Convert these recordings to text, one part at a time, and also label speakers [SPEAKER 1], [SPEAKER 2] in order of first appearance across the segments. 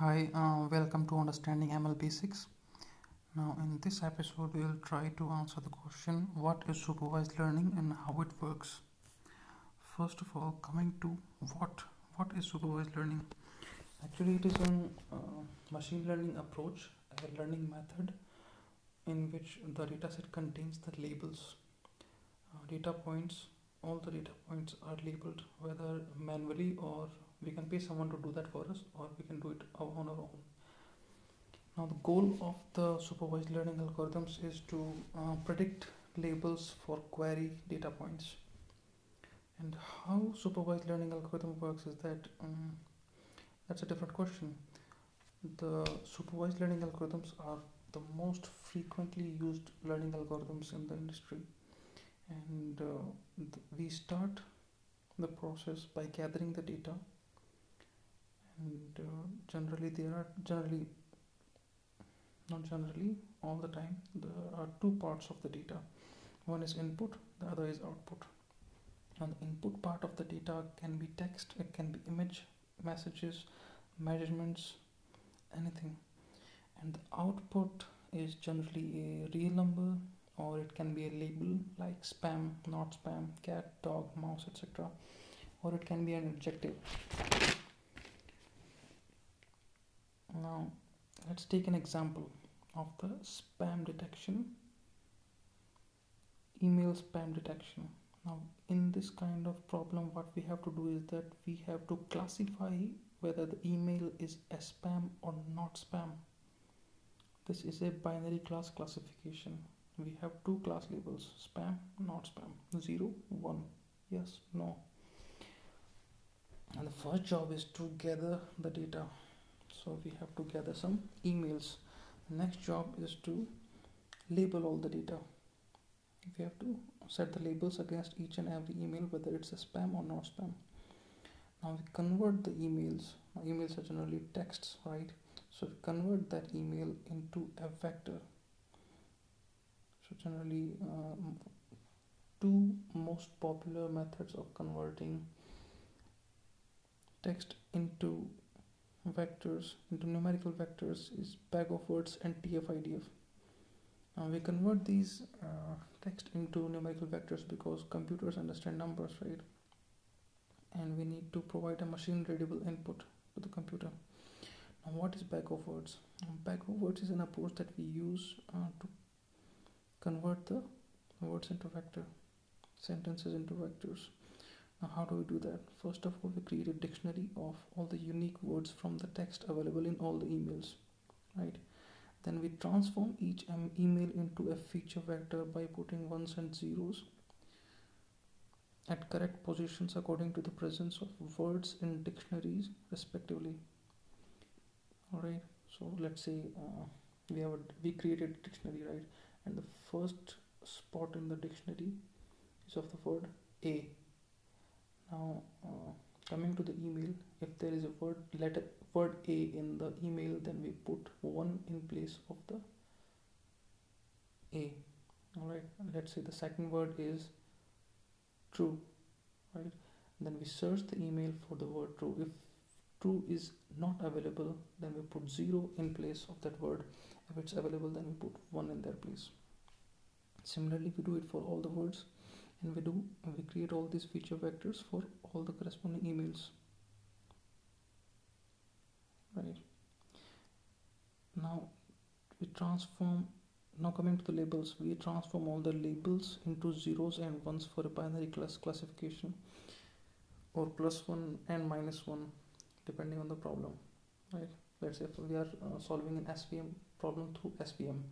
[SPEAKER 1] Hi, uh, welcome to Understanding ML Basics. Now, in this episode, we will try to answer the question what is supervised learning and how it works. First of all, coming to what what is supervised learning? Actually, it is a uh, machine learning approach, a learning method in which the dataset contains the labels, uh, data points. All the data points are labeled whether manually or we can pay someone to do that for us or we can do it on our own. Now the goal of the supervised learning algorithms is to uh, predict labels for query data points. And how supervised learning algorithm works is that um, that's a different question. The supervised learning algorithms are the most frequently used learning algorithms in the industry. And uh, th- we start the process by gathering the data and uh, generally there are generally not generally all the time there are two parts of the data. One is input the other is output. And the input part of the data can be text it can be image messages measurements anything. And the output is generally a real number or it can be a label like spam not spam cat dog mouse etc or it can be an adjective now let's take an example of the spam detection. Email spam detection. Now in this kind of problem what we have to do is that we have to classify whether the email is a spam or not spam. This is a binary class classification. We have two class labels spam not spam. 0 1 yes no. And the first job is to gather the data so we have to gather some emails. Next job is to label all the data. We have to set the labels against each and every email whether it's a spam or not spam. Now we convert the emails. Now, emails are generally texts right? So we convert that email into a vector. So generally um, two most popular methods of converting text into vectors into numerical vectors is bag of words and tf-idf now we convert these uh, text into numerical vectors because computers understand numbers right? And we need to provide a machine readable input to the computer. Now what is bag of words bag of words is an approach that we use uh, to convert the words into vector sentences into vectors now, how do we do that? First of all, we create a dictionary of all the unique words from the text available in all the emails, right? Then we transform each email into a feature vector by putting ones and zeros at correct positions according to the presence of words in dictionaries, respectively. All right. So let's say uh, we have a, we created a dictionary, right? And the first spot in the dictionary is of the word a coming to the email if there is a word letter word a in the email then we put one in place of the a. All right let's say the second word is true right? Then we search the email for the word true. If true is not available then we put zero in place of that word. If it's available then we put one in their place. Similarly we do it for all the words and we do we create all these feature vectors for all the corresponding emails. Right. Now we transform now coming to the labels we transform all the labels into zeros and ones for a binary class classification or plus one and minus one depending on the problem. Right. Let's say we are uh, solving an svm problem through svm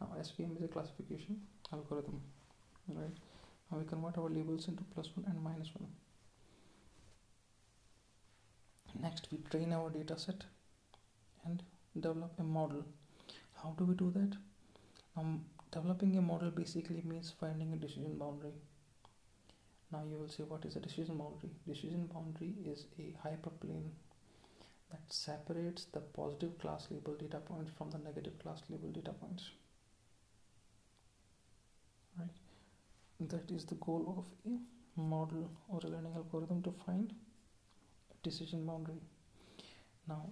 [SPEAKER 1] now svm is a classification algorithm. Right now we convert our labels into plus 1 and minus 1 next we train our data set and develop a model. How do we do that? Um, developing a model basically means finding a decision boundary. Now you will see what is a decision boundary. Decision boundary is a hyperplane that separates the positive class label data points from the negative class label data points. Right that is the goal of a model or a learning algorithm to find a decision boundary. Now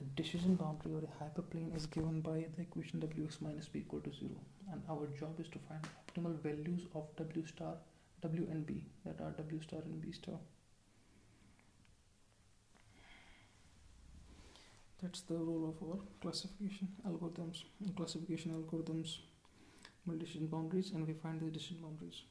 [SPEAKER 1] a decision boundary or a hyperplane is given by the equation wx minus b equal to 0 and our job is to find optimal values of w star w and b that are w star and b star. That's the role of our classification algorithms classification algorithms decision boundaries and we find the decision boundaries